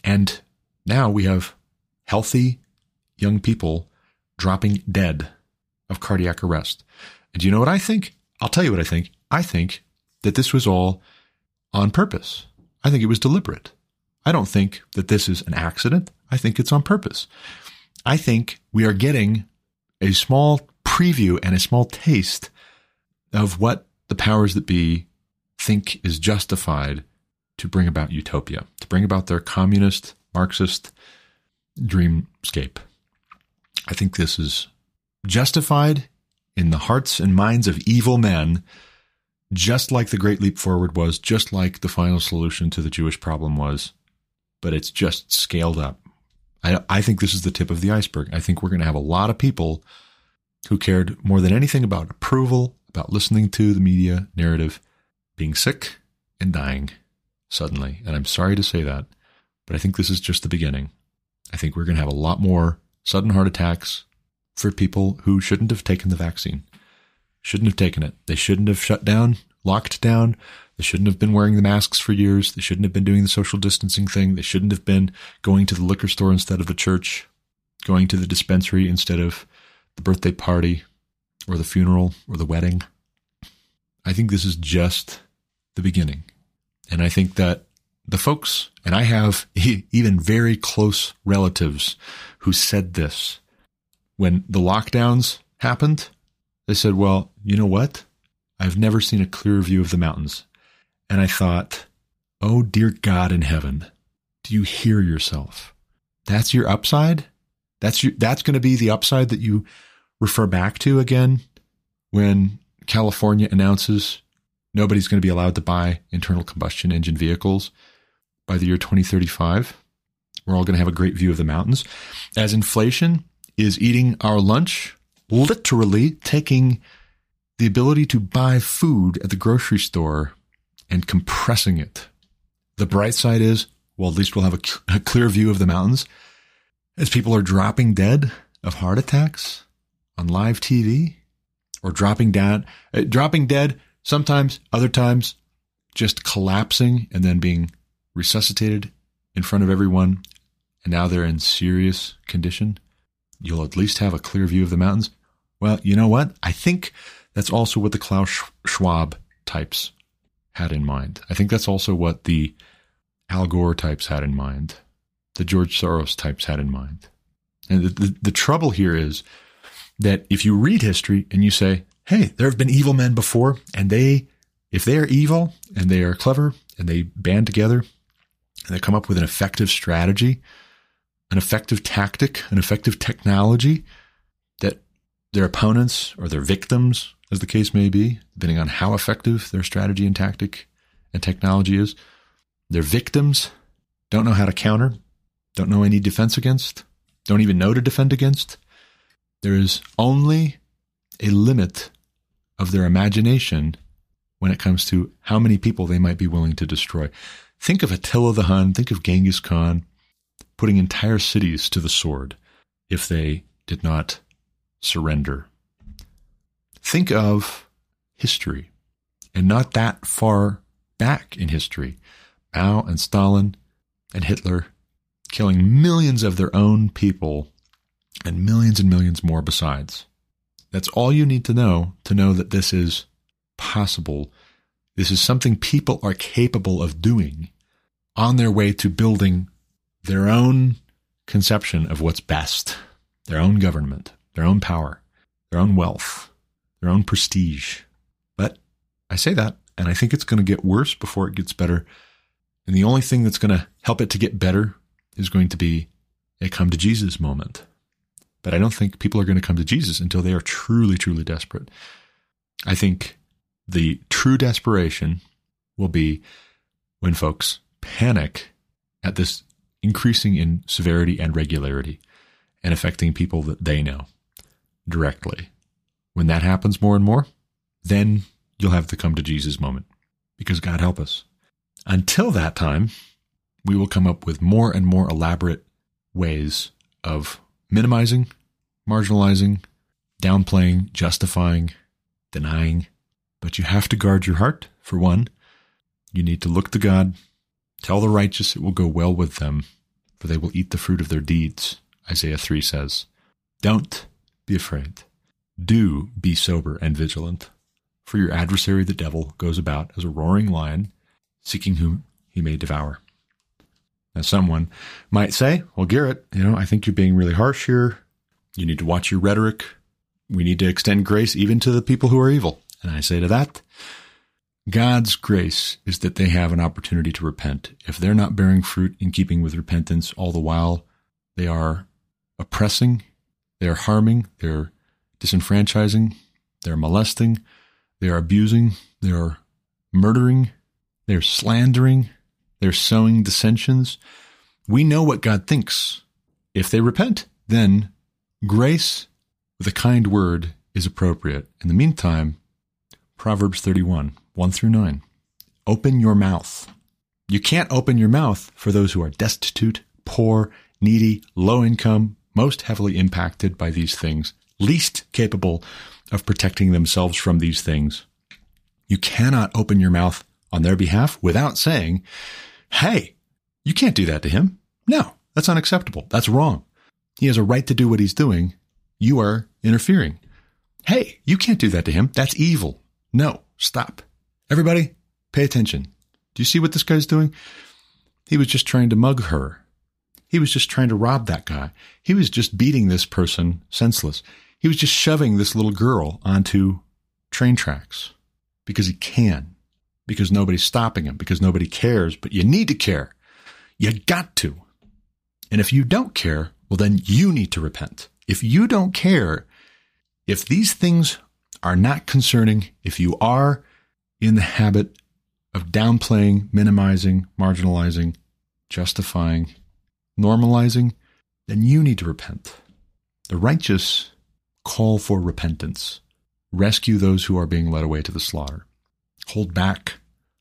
And now we have healthy young people dropping dead of cardiac arrest. And do you know what I think? I'll tell you what I think. I think that this was all on purpose. I think it was deliberate. I don't think that this is an accident. I think it's on purpose. I think we are getting a small preview and a small taste of what the powers that be think is justified to bring about utopia, to bring about their communist, Marxist dreamscape. I think this is justified in the hearts and minds of evil men, just like the Great Leap Forward was, just like the final solution to the Jewish problem was, but it's just scaled up. I, I think this is the tip of the iceberg. I think we're going to have a lot of people who cared more than anything about approval, about listening to the media narrative, being sick and dying suddenly. And I'm sorry to say that, but I think this is just the beginning. I think we're going to have a lot more sudden heart attacks for people who shouldn't have taken the vaccine, shouldn't have taken it. They shouldn't have shut down, locked down. They shouldn't have been wearing the masks for years. They shouldn't have been doing the social distancing thing. They shouldn't have been going to the liquor store instead of the church, going to the dispensary instead of the birthday party or the funeral or the wedding. I think this is just the beginning. And I think that the folks, and I have even very close relatives who said this when the lockdowns happened. They said, Well, you know what? I've never seen a clearer view of the mountains. And I thought, Oh, dear God in heaven, do you hear yourself? That's your upside? That's your, that's going to be the upside that you refer back to again when California announces nobody's going to be allowed to buy internal combustion engine vehicles by the year 2035. We're all going to have a great view of the mountains. As inflation is eating our lunch, literally taking the ability to buy food at the grocery store and compressing it. The bright side is, well, at least we'll have a, a clear view of the mountains. As people are dropping dead of heart attacks on live TV or dropping down, uh, dropping dead Sometimes, other times, just collapsing and then being resuscitated in front of everyone. And now they're in serious condition. You'll at least have a clear view of the mountains. Well, you know what? I think that's also what the Klaus Schwab types had in mind. I think that's also what the Al Gore types had in mind, the George Soros types had in mind. And the, the, the trouble here is that if you read history and you say, hey, there have been evil men before, and they, if they are evil and they are clever and they band together and they come up with an effective strategy, an effective tactic, an effective technology that their opponents or their victims, as the case may be, depending on how effective their strategy and tactic and technology is, their victims don't know how to counter, don't know any defense against, don't even know to defend against. There is only a limit of their imagination when it comes to how many people they might be willing to destroy. Think of Attila the Hun, think of Genghis Khan putting entire cities to the sword if they did not surrender. Think of history and not that far back in history. Mao and Stalin and Hitler killing millions of their own people and millions and millions more besides. That's all you need to know to know that this is possible. This is something people are capable of doing on their way to building their own conception of what's best, their own government, their own power, their own wealth, their own prestige. But I say that, and I think it's going to get worse before it gets better. And the only thing that's going to help it to get better is going to be a come to Jesus moment. But I don't think people are going to come to Jesus until they are truly, truly desperate. I think the true desperation will be when folks panic at this increasing in severity and regularity and affecting people that they know directly. When that happens more and more, then you'll have the come to Jesus moment because God help us. Until that time, we will come up with more and more elaborate ways of minimizing, marginalizing, downplaying, justifying, denying. But you have to guard your heart, for one. You need to look to God. Tell the righteous it will go well with them, for they will eat the fruit of their deeds, Isaiah 3 says. Don't be afraid. Do be sober and vigilant, for your adversary the devil goes about as a roaring lion, seeking whom he may devour. Now, someone might say, Well, Garrett, you know, I think you're being really harsh here. You need to watch your rhetoric. We need to extend grace even to the people who are evil. And I say to that, God's grace is that they have an opportunity to repent. If they're not bearing fruit in keeping with repentance all the while, they are oppressing, they're harming, they're disenfranchising, they're molesting, they're abusing, they're murdering, they're slandering, they're sowing dissensions. We know what God thinks. If they repent, then grace with a kind word is appropriate. In the meantime, Proverbs 31, 1 through 9. Open your mouth. You can't open your mouth for those who are destitute, poor, needy, low income, most heavily impacted by these things, least capable of protecting themselves from these things. You cannot open your mouth on their behalf without saying, Hey, you can't do that to him. No, that's unacceptable. That's wrong. He has a right to do what he's doing. You are interfering. Hey, you can't do that to him. That's evil. No, stop. Everybody, pay attention. Do you see what this guy's doing? He was just trying to mug her. He was just trying to rob that guy. He was just beating this person senseless. He was just shoving this little girl onto train tracks because he can, because nobody's stopping him, because nobody cares, but you need to care. You got to. And if you don't care, well, then you need to repent. If you don't care, if these things are not concerning, if you are in the habit of downplaying, minimizing, marginalizing, justifying, normalizing, then you need to repent. The righteous call for repentance. Rescue those who are being led away to the slaughter. Hold back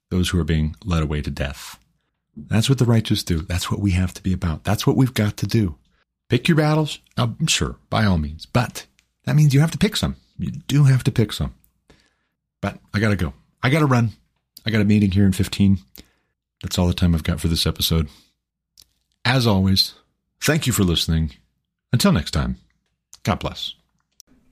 those who are being led away to death. That's what the righteous do. That's what we have to be about. That's what we've got to do. Pick your battles. I'm sure, by all means. But that means you have to pick some. You do have to pick some. But I got to go. I got to run. I got a meeting here in 15. That's all the time I've got for this episode. As always, thank you for listening. Until next time, God bless.